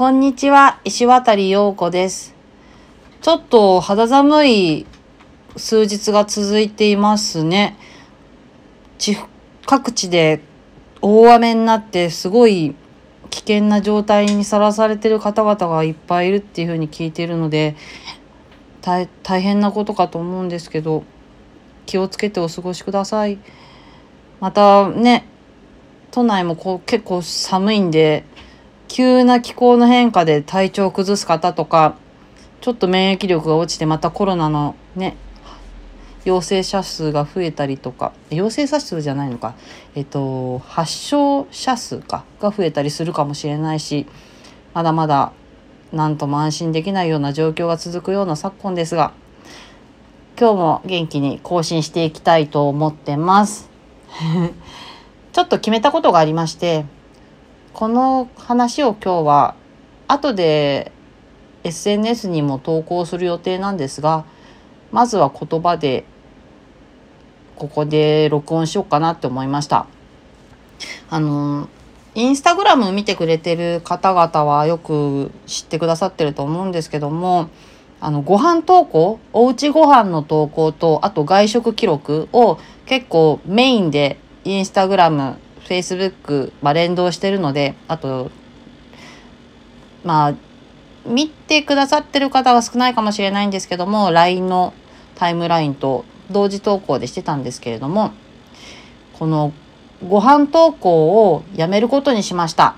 こんにちは、石渡陽子です。ちょっと肌寒い数日が続いていますね。地各地で大雨になってすごい危険な状態にさらされてる方々がいっぱいいるっていうふうに聞いているので大大変なことかと思うんですけど気をつけてお過ごしください。またね都内もこう結構寒いんで急な気候の変化で体調を崩す方とかちょっと免疫力が落ちてまたコロナのね陽性者数が増えたりとか陽性者数じゃないのかえっと発症者数かが増えたりするかもしれないしまだまだ何とも安心できないような状況が続くような昨今ですが今日も元気に更新していきたいと思ってます。ちょっと決めたことがありましてこの話を今日は後で SNS にも投稿する予定なんですがまずは言葉でここで録音しようかなって思いました。あのインスタグラム見てくれてる方々はよく知ってくださってると思うんですけどもあのご飯投稿おうちご飯の投稿とあと外食記録を結構メインでインスタグラムフェイスブック、まあ、連動してるのであとまあ見てくださってる方が少ないかもしれないんですけども LINE のタイムラインと同時投稿でしてたんですけれどもこのご飯投稿をやめることにしました。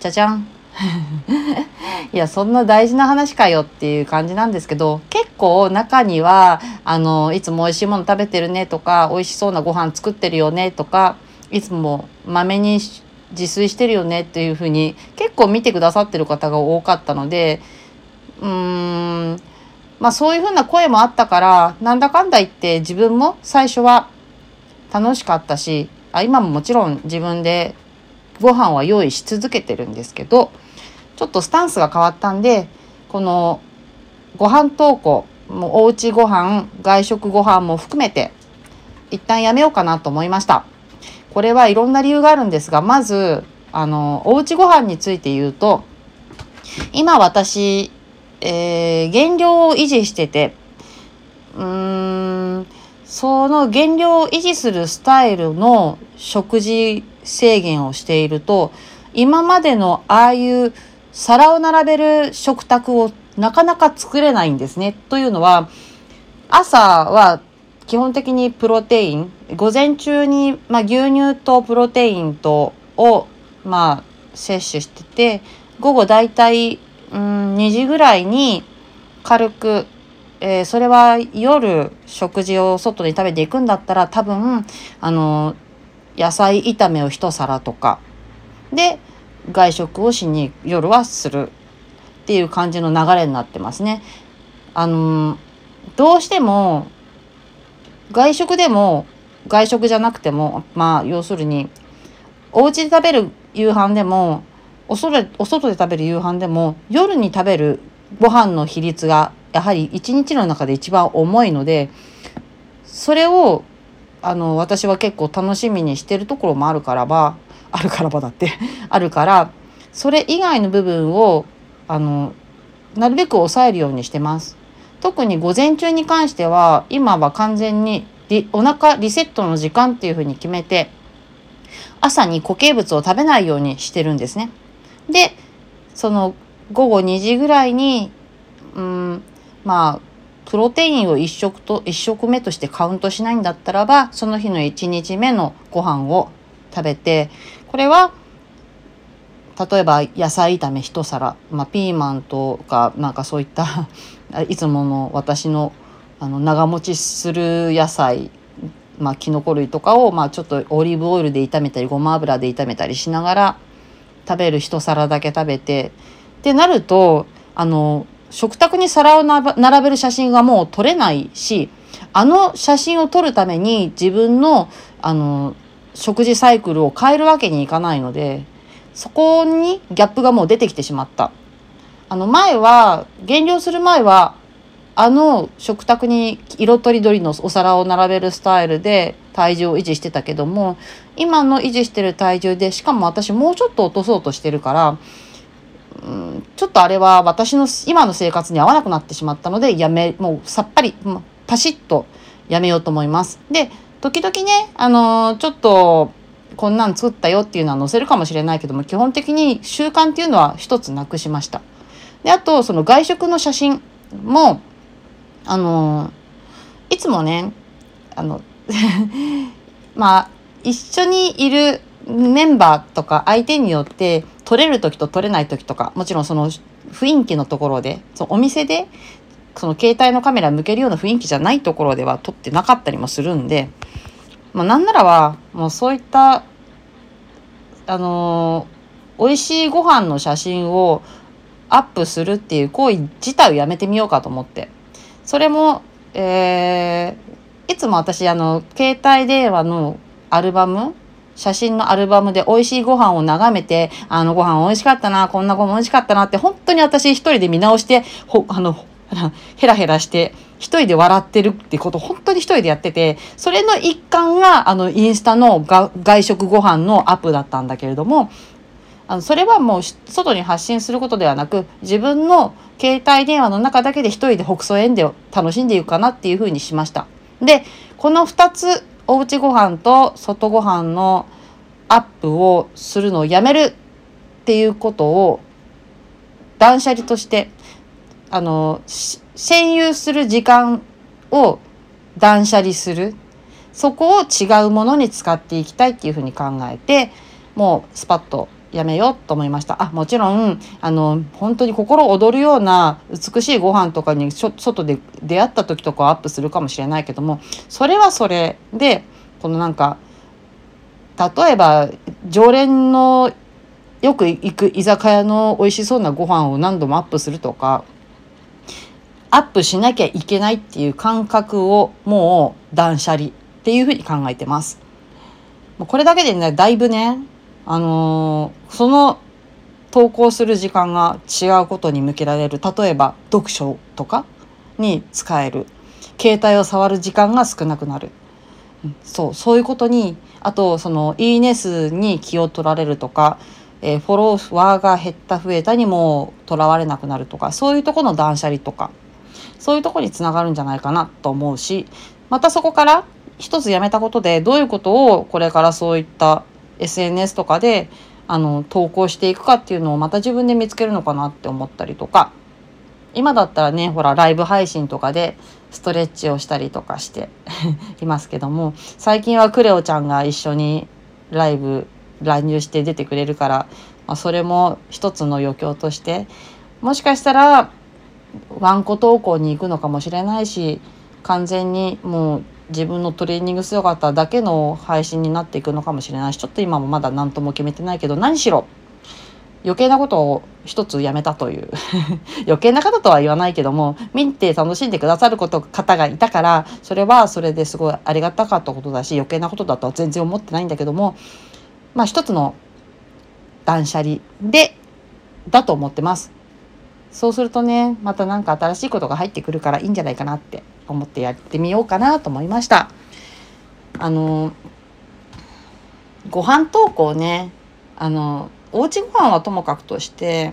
じゃじゃん。いやそんな大事な話かよっていう感じなんですけど結構中にはあのいつも美味しいもの食べてるねとか美味しそうなご飯作ってるよねとかいつもまめに自炊してるよねっていうふうに結構見てくださってる方が多かったのでうーんまあそういうふうな声もあったからなんだかんだ言って自分も最初は楽しかったしあ今ももちろん自分でご飯は用意し続けてるんですけどちょっとスタンスが変わったんでこのご飯投稿もうおうちご飯外食ご飯も含めて一旦やめようかなと思いました。これはいろんな理由があるんですがまずあのおうちご飯について言うと今私、えー、減量を維持しててうーんその減量を維持するスタイルの食事制限をしていると今までのああいう皿を並べる食卓をなかなか作れないんですね。というのは朝は基本的にプロテイン午前中に、まあ、牛乳とプロテインとを、まあ、摂取してて午後だいたいうん2時ぐらいに軽く、えー、それは夜食事を外に食べていくんだったら多分あの野菜炒めを一皿とかで外食をしに夜はするっていう感じの流れになってますね。あのどうしても外食でも外食じゃなくてもまあ要するにお家で食べる夕飯でもお外お外で食べる夕飯でも夜に食べるご飯の比率がやはり一日の中で一番重いのでそれをあの私は結構楽しみにしてるところもあるからばあるからばだって あるからそれ以外の部分をあのなるべく抑えるようにしてます。特に午前中に関しては今は完全にリお腹リセットの時間っていうふうに決めて朝に固形物を食べないようにしてるんですね。でその午後2時ぐらいにうんまあプロテインを1食と1食目としてカウントしないんだったらばその日の1日目のご飯を食べてこれは例えば野菜炒め一皿、まあ、ピーマンとかなんかそういった いつもの私のあの長持ちする野菜まあ、キノコ類とかを、まあ、ちょっとオリーブオイルで炒めたりごま油で炒めたりしながら食べる一皿だけ食べてってなるとあの食卓に皿を並べる写真がもう撮れないしあの写真を撮るために自分のあの食事サイクルを変えるわけにいかないのでそこにギャップがもう出てきてしまった。あの前は減量する前はあの食卓に色とりどりのお皿を並べるスタイルで体重を維持してたけども今の維持してる体重でしかも私もうちょっと落とそうとしてるからうん、ちょっとあれは私の今の生活に合わなくなってしまったのでやめもうさっぱりパシッとやめようと思います。で時々ねあのーちょっとこんなん作ったよっていうのは載せるかもしれないけども基本的に習慣っていうのは一つなくしました。であとその外食の写真もあのいつもねあの まあ一緒にいるメンバーとか相手によって撮れる時と撮れない時とかもちろんその雰囲気のところでそのお店でその携帯のカメラ向けるような雰囲気じゃないところでは撮ってなかったりもするんで、まあ、なんならはもうそういったあのー美味しいご飯の写真をアップするっていう行為自体をやめてみようかと思って。それも、えーいつも私あの携帯電話のアルバム写真のアルバムで美味しいご飯を眺めてあのご飯美味しかったなこんなご飯美味しかったなって本当に私一人で見直してほあの ヘラヘラして一人で笑ってるってこと本当に一人でやっててそれの一環があのインスタの外食ご飯のアップだったんだけれどもあのそれはもう外に発信することではなく自分の携帯電話の中だけで一人で北総園で楽しんでいくかなっていうふうにしました。でこの2つおうちご飯と外ご飯のアップをするのをやめるっていうことを断捨離としてあの占有する時間を断捨離する。そこを違うものに使っていきたいっていうふうに考えてもうスパッとやめようと思いました。あもちろんあの本当に心躍るような美しいご飯とかに外で出会った時とかはアップするかもしれないけどもそれはそれでこのなんか例えば常連のよく行く居酒屋の美味しそうなご飯を何度もアップするとかアップしなきゃいけないっていう感覚をもう断捨離っていうふうに考えてます。これだけでねだいぶねあのーその投稿する時間が違うことに向けられる。例えば読書とかに使える。携帯を触る時間が少なくなる。そうそういうことにあとそのいいね数に気を取られるとか、えーフォロワーが減った増えたにもとらわれなくなるとかそういうとこの断捨離とか。そういうとこにつながるんじゃないかなと思うしまたそこから一つやめたことでどういうことをこれからそういった SNS とかであの投稿していくかっていうのをまた自分で見つけるのかなって思ったりとか。今だったらねほらライブ配信とかでストレッチをしたりとかして いますけども最近はクレオちゃんが一緒にライブ乱入して出てくれるから、まあ、それも一つの余興としてもしかしたらワンコ投稿に行くのかもしれないし完全にもう自分のトレーニング姿だけの配信になっていくのかもしれないしちょっと今もまだ何とも決めてないけど何しろ余計なことを一つやめたという 余計な方とは言わないけども見て楽しんでくださること方がいたからそれはそれですごいありがたかったことだし余計なことだとは全然思ってないんだけどもまあ一つの断捨離でだと思ってます。そうするとねまた何か新しいことが入ってくるからいいんじゃないかなって思ってやってみようかなと思いました。あのご飯投稿ねあのおうちご飯はともかくとして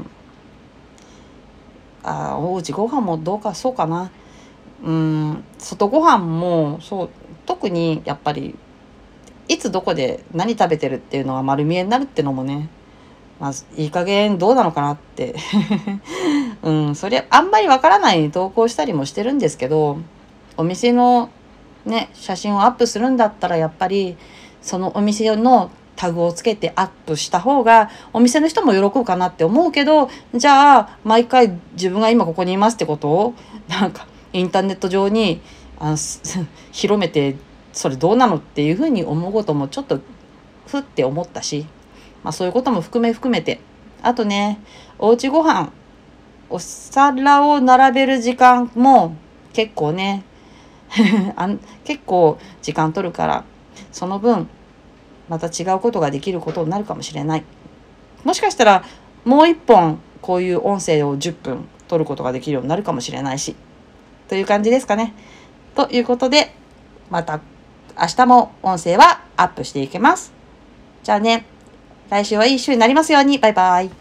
あおうちご飯もどうかそうかなうん外ご飯もそう特にやっぱりいつどこで何食べてるっていうのが丸見えになるっていうのもねまあいい加減どうなのかなって。うんそれあんまりわからない投稿したりもしてるんですけどお店のね写真をアップするんだったらやっぱりそのお店のタグをつけてアップした方がお店の人も喜ぶかなって思うけどじゃあ毎回自分が今ここにいますってことをなんかインターネット上にあす広めてそれどうなのっていうふうに思うこともちょっとふって思ったし、まあ、そういうことも含め含めて。あとねおうちご飯お皿を並べる時間も結構ね 結構時間取るからその分また違うことができることになるかもしれない。もしかしたらもう一本こういう音声を10分取ることができるようになるかもしれないしという感じですかね。ということでまた明日も音声はアップしていきます。じゃあね。来週はいい週になりますように。バイバイ。